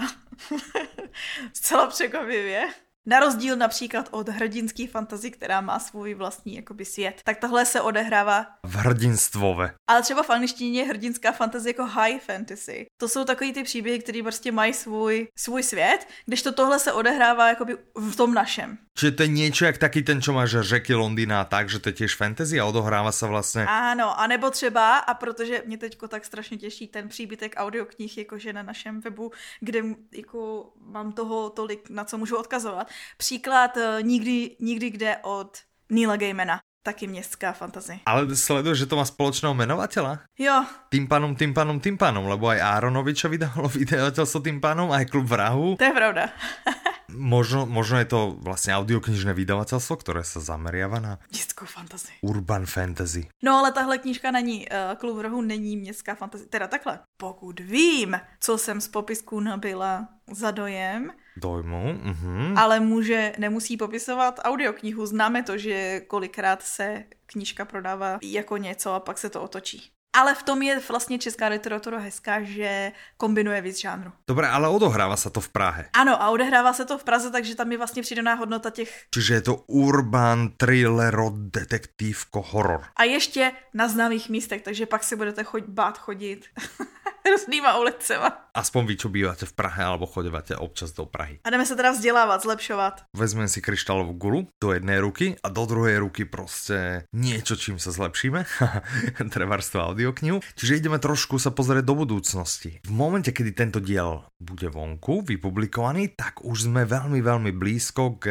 Zcela překvapivě. Na rozdíl například od hrdinský fantazy, která má svůj vlastní jakoby svět, tak tohle se odehrává v hrdinstvové. Ale třeba v angličtině je hrdinská fantasy jako high fantasy. To jsou takový ty příběhy, které prostě mají svůj, svůj svět, když to tohle se odehrává jakoby v tom našem. Čiže to je něco jak taky ten, čo máš řeky Londýna tak, že to je těž fantasy a odohrává se vlastně. Ano, a nebo třeba, a protože mě teďko tak strašně těší ten příbytek audioknih, jakože na našem webu, kde jako mám toho tolik, na co můžu odkazovat, Příklad uh, nikdy, nikdy kde od Neila Gaimana. Taky městská fantazie. Ale sleduješ, že to má společného jmenovatela? Jo. Tým panom, tým panom, tým panom, lebo aj Aronoviča vydalo vydavateľstvo tým panom, aj Klub vrahu. To je pravda. možno, možno je to vlastně audioknižné vydavatelstvo, které se zameriava na městskou fantasy. Urban fantasy. No ale tahle knížka není, uh, Klub vrahu není městská fantasy. Teda takhle, pokud vím, co jsem z popisku nabila za dojem, dojmu, uh-huh. ale může, nemusí popisovat audioknihu. Známe to, že kolikrát se knížka prodává jako něco a pak se to otočí. Ale v tom je vlastně česká literatura hezká, že kombinuje víc žánru. Dobré, ale odohrává se to v Prahe. Ano, a odehrává se to v Praze, takže tam je vlastně přidaná hodnota těch... Čiže je to urban, thriller, detektivko, horor. A ještě na známých místech, takže pak si budete chod, bát chodit různýma ulicema. Aspoň vy, čo býváte v Prahe, alebo chodíváte občas do Prahy. A jdeme se teda vzdělávat, zlepšovat. Vezmeme si kryštálovou gulu do jedné ruky a do druhé ruky prostě niečo, čím se zlepšíme. Trevarstvo audioknihu. Čiže ideme trošku sa pozrieť do budúcnosti. V momente, kedy tento diel bude vonku, vypublikovaný, tak už sme veľmi, veľmi blízko k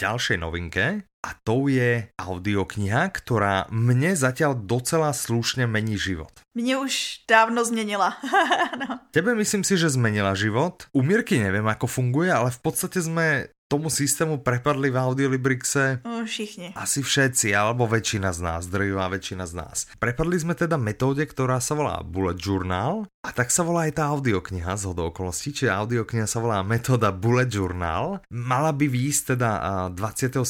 ďalšej novinke a to je audiokniha, ktorá mne zatiaľ docela slušne mení život. Mě už dávno změnila. no. Tebe myslím si, že zmenila život. U Mirky nevím, ako funguje, ale v podstate sme tomu systému prepadli v Audiolibrixe no, všichni. Asi všetci, alebo väčšina z nás, drvivá väčšina z nás. Prepadli sme teda metóde, ktorá sa volá Bullet Journal a tak sa volá aj tá audiokniha z okolností, čiže audiokniha sa volá metóda Bullet Journal. Mala by výjsť teda 27.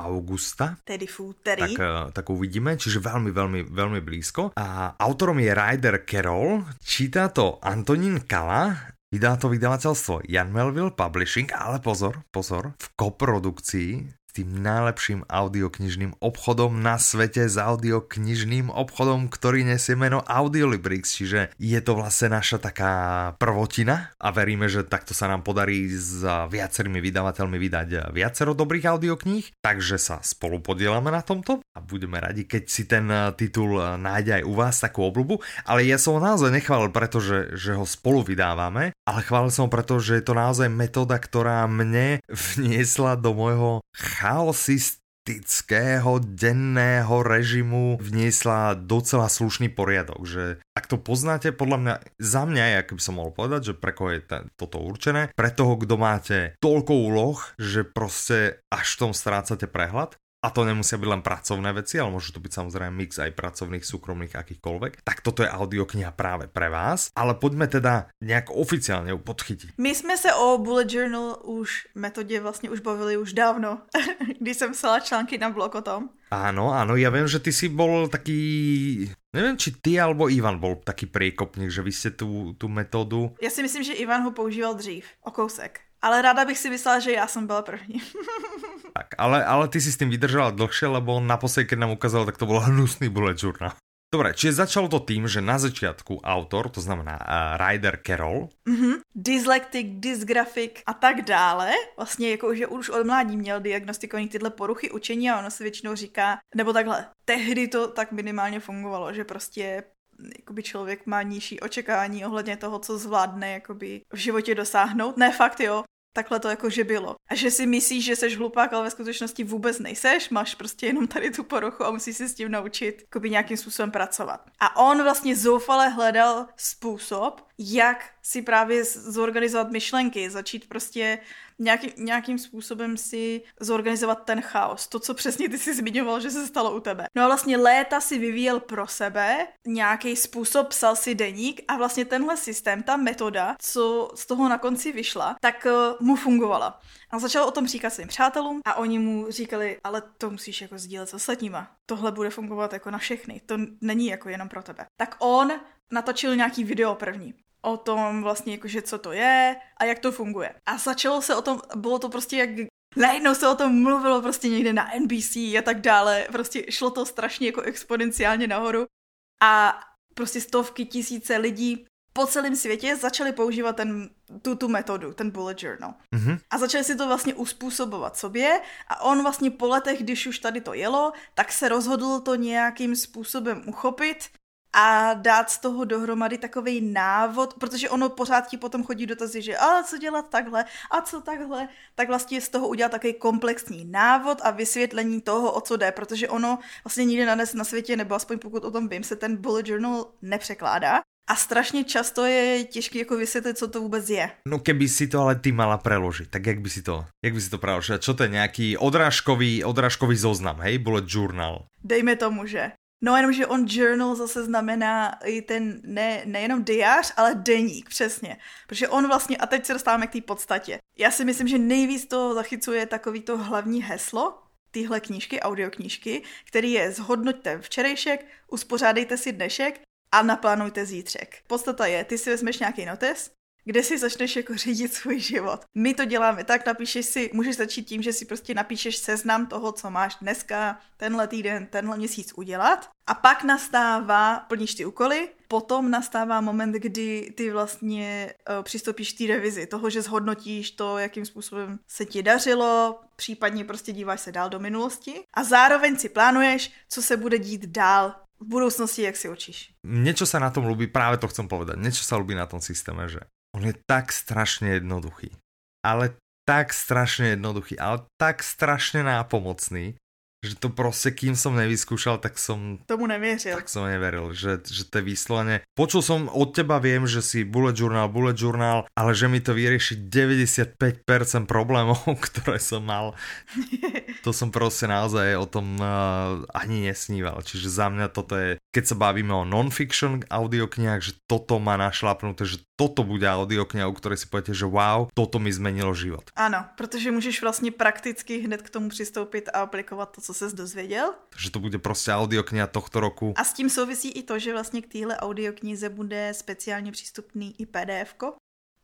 augusta. Tedy fúteri. Tak, e, tak uvidíme, čiže veľmi, veľmi, veľmi blízko. A autorom je Ryder Carroll, číta to Antonín Kala Vydá to vydavateľstvo Jan Melville Publishing, ale pozor, pozor, v koprodukcii tým najlepším audioknižným obchodom na svete s audioknižným obchodom, ktorý nesie meno Audiolibrix, čiže je to vlastne naša taká prvotina a veríme, že takto sa nám podarí s viacerými vydavateľmi vydať viacero dobrých audiokníh, takže sa spolu podielame na tomto a budeme radi, keď si ten titul nájde aj u vás takú obľubu, ale ja som ho naozaj nechválil, pretože že ho spolu vydávame, ale chválil som ho preto, že je to naozaj metóda, ktorá mne vniesla do môjho chaosistického denného režimu vniesla docela slušný poriadok, že ak to poznáte, podľa mňa, za mňa, jak by som mohol povedať, že pre koho je toto určené, pre toho, kdo máte toľko úloh, že prostě až v tom strácate prehľad, a to nemusia byť len pracovné veci, ale môže to byť samozrejme mix aj pracovných, súkromných, akýchkoľvek, tak toto je audiokniha práve pre vás, ale poďme teda nejak oficiálne ju podchytiť. My jsme se o Bullet Journal už metodě vlastně už bavili už dávno, když jsem psala články na blog o tom. Áno, áno, ja viem, že ty si bol taký, neviem, či ty alebo Ivan bol taký priekopník, že vy ste tú, tú metódu... Ja si myslím, že Ivan ho používal dřív, o kousek. Ale ráda bych si myslela, že já jsem byla první. tak, ale, ale ty si s tím vydržela dlhšie, lebo naposledy, keď nám ukázal, tak to bol hnusný bullet journal. Dobre, čiže začalo to tým, že na začiatku autor, to znamená uh, Ryder Carroll, mm-hmm. dyslektik, dysgrafik a tak dále, vlastně jako, že už od mládí měl diagnostikovaný tyhle poruchy učení a ono se většinou říká, nebo takhle, tehdy to tak minimálně fungovalo, že prostě jakoby člověk má nižší očekávání ohledně toho, co zvládne jakoby v životě dosáhnout. Ne, fakt jo, takhle to jakože bylo. A že si myslíš, že seš hlupák, ale ve skutečnosti vůbec nejseš, máš prostě jenom tady tu poruchu a musíš si s tím naučit jakoby nějakým způsobem pracovat. A on vlastně zoufale hledal způsob, jak si právě zorganizovat myšlenky, začít prostě nějaký, nějakým způsobem si zorganizovat ten chaos. To, co přesně ty si zmiňoval, že se stalo u tebe. No a vlastně léta si vyvíjel pro sebe nějaký způsob, psal si deník a vlastně tenhle systém, ta metoda, co z toho na konci vyšla, tak uh, mu fungovala. A začal o tom říkat svým přátelům a oni mu říkali, ale to musíš jako sdílet s ostatníma. Tohle bude fungovat jako na všechny, to není jako jenom pro tebe. Tak on natočil nějaký video první o tom vlastně jakože co to je a jak to funguje. A začalo se o tom, bylo to prostě jak najednou se o tom mluvilo prostě někde na NBC a tak dále, prostě šlo to strašně jako exponenciálně nahoru a prostě stovky tisíce lidí po celém světě začali používat ten, tu, tu metodu, ten bullet journal. Mm-hmm. A začali si to vlastně uspůsobovat sobě a on vlastně po letech, když už tady to jelo, tak se rozhodl to nějakým způsobem uchopit a dát z toho dohromady takový návod, protože ono pořád ti potom chodí dotazy, že a co dělat takhle, a co takhle, tak vlastně z toho udělat takový komplexní návod a vysvětlení toho, o co jde, protože ono vlastně nikde na, na světě, nebo aspoň pokud o tom vím, se ten bullet journal nepřekládá. A strašně často je těžké jako vysvětlit, co to vůbec je. No keby si to ale ty mala preložit, tak jak by si to, jak by si to preložila? Čo to je nějaký odrážkový, odrážkový zoznam, hej? Bullet journal. Dejme tomu, že. No jenom, že on journal zase znamená i ten ne, nejenom diář, ale deník, přesně. Protože on vlastně, a teď se dostáváme k té podstatě. Já si myslím, že nejvíc to zachycuje takový to hlavní heslo, tyhle knížky, audioknížky, který je zhodnoťte včerejšek, uspořádejte si dnešek a naplánujte zítřek. Podstata je, ty si vezmeš nějaký notes, kde si začneš jako řídit svůj život. My to děláme tak, napíšeš si, můžeš začít tím, že si prostě napíšeš seznam toho, co máš dneska, tenhle týden, tenhle měsíc udělat a pak nastává, plníš ty úkoly, potom nastává moment, kdy ty vlastně uh, přistoupíš k té revizi, toho, že zhodnotíš to, jakým způsobem se ti dařilo, případně prostě díváš se dál do minulosti a zároveň si plánuješ, co se bude dít dál v budoucnosti, jak si učíš. Niečo sa na tom ľúbi, práve to chcem povedať, niečo sa ľúbi na tom systéme, že on je tak strašne jednoduchý. Ale tak strašne jednoduchý, ale tak strašne nápomocný, že to prostě, kým som nevyskúšal, tak som... Tomu nevěřil. Tak som neveril, že, že to je výslovene... Počul som od teba, viem, že si bullet journal, bullet journal, ale že mi to vyrieši 95% problémov, ktoré som mal. to som prostě naozaj o tom uh, ani nesníval. Čiže za mňa toto je, keď sa bavíme o non-fiction audioknihách, že toto má našlapnuté, že toto bude audiokniha, u ktorej si poviete, že wow, toto mi zmenilo život. Ano, protože můžeš vlastně prakticky hned k tomu přistoupit a aplikovat to, co se dozvěděl. Že to bude prostě audiokniha tohto roku. A s tím souvisí i to, že vlastně k téhle audioknize bude speciálně přístupný i pdf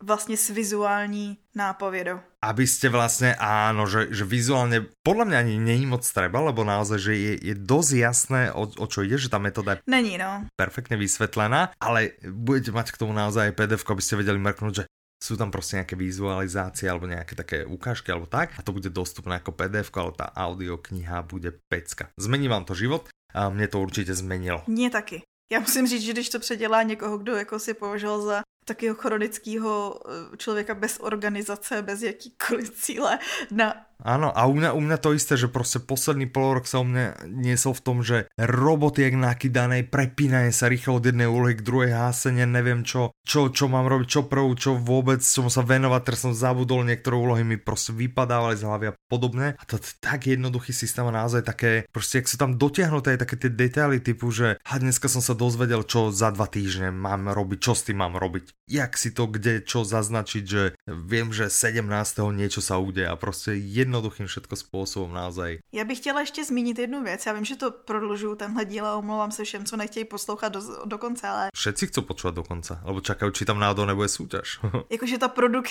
vlastně s vizuální nápovědou. Aby ste vlastne, áno, že, že vizuálne, podľa mňa ani není moc treba, lebo naozaj, že je, je dosť jasné, o, o čo ide, že tá metóda je Není, no. perfektne vysvetlená, ale budete mať k tomu naozaj pdf aby ste vedeli mrknúť, že sú tam prostě nějaké vizualizácie alebo nějaké také ukážky alebo tak a to bude dostupné jako pdf ale ta audiokniha bude pecka. Zmení vám to život a mě to určitě zmenilo. Mně taky. Já musím říct, že když to předělá někoho, kdo jako si považoval za takového chronického eh, člověka bez organizace, bez jakýkoliv cíle na Áno, a u mňa, u mňa to isté, že proste posledný polorok sa u mňa niesol v tom, že roboty jak nakydanej, prepínanie sa rýchlo od jednej úlohy k druhej, hásenie, neviem čo, čo, čo mám robiť, čo prvú, čo vôbec, čomu sa venovať, teraz som zabudol, niektoré úlohy mi proste vypadávali z hlavy a podobne. A to je tak jednoduchý systém a naozaj také, proste, jak sú tam dotiahnuté také tie detaily typu, že a dneska som sa dozvedel, čo za dva týždne mám robiť, čo s tým mám robiť, jak si to kde, čo zaznačiť, že viem, že 17. niečo sa ude a proste jedno jednoduchým všetko způsobem naozaj. Já bych chtěla ještě zmínit jednu věc. Já vím, že to prodlužuju tenhle díl a omlouvám se všem, co nechtějí poslouchat do, do konce, ale... Všetci chcou počúvať do konce, alebo čakají, či tam náhodou nebude súťaž. Jakože ta, produk...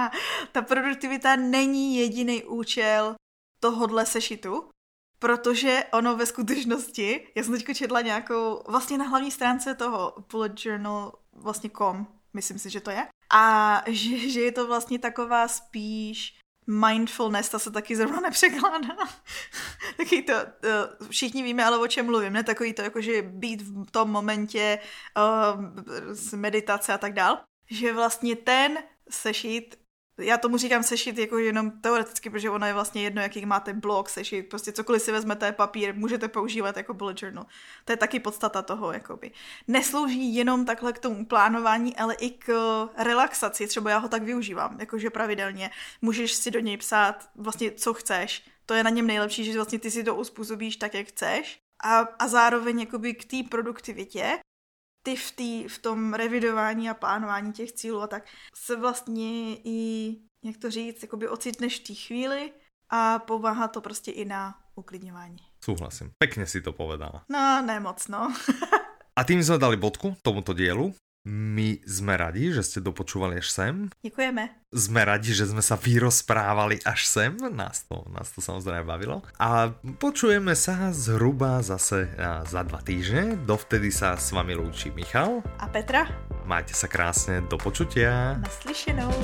ta produktivita není jediný účel tohodle sešitu, protože ono ve skutečnosti, já jsem teď četla nějakou, vlastně na hlavní stránce toho bullet journal, vlastně com, myslím si, že to je, a že, že je to vlastně taková spíš mindfulness, ta se taky zrovna nepřekládá. Taky to, uh, všichni víme, ale o čem mluvím, ne? Takový to, jakože být v tom momentě uh, meditace a tak dál. Že vlastně ten sešit já tomu říkám sešit jako jenom teoreticky, protože ono je vlastně jedno, jaký máte blog, sešit, prostě cokoliv si vezmete, papír, můžete používat jako bullet journal. To je taky podstata toho, jakoby. Neslouží jenom takhle k tomu plánování, ale i k relaxaci, třeba já ho tak využívám, jakože pravidelně. Můžeš si do něj psát vlastně, co chceš. To je na něm nejlepší, že vlastně ty si to uspůsobíš tak, jak chceš. A, a zároveň jakoby k té produktivitě ty v, tý, v tom revidování a plánování těch cílů a tak se vlastně i, jak to říct, jakoby ocitneš v té chvíli a pomáhá to prostě i na uklidňování. Souhlasím. Pekně si to povedala. No, ne moc, no. a tým jsme dali bodku tomuto dielu. My sme radi, že ste dopočúvali až sem. Děkujeme. Sme radi, že sme sa vyrozprávali až sem. Nás to, nás to samozrejme bavilo. A počujeme sa zhruba zase za dva týždne. Dovtedy sa s vami lúči Michal. A Petra. Majte sa krásne. Do počutia. Naslyšenou.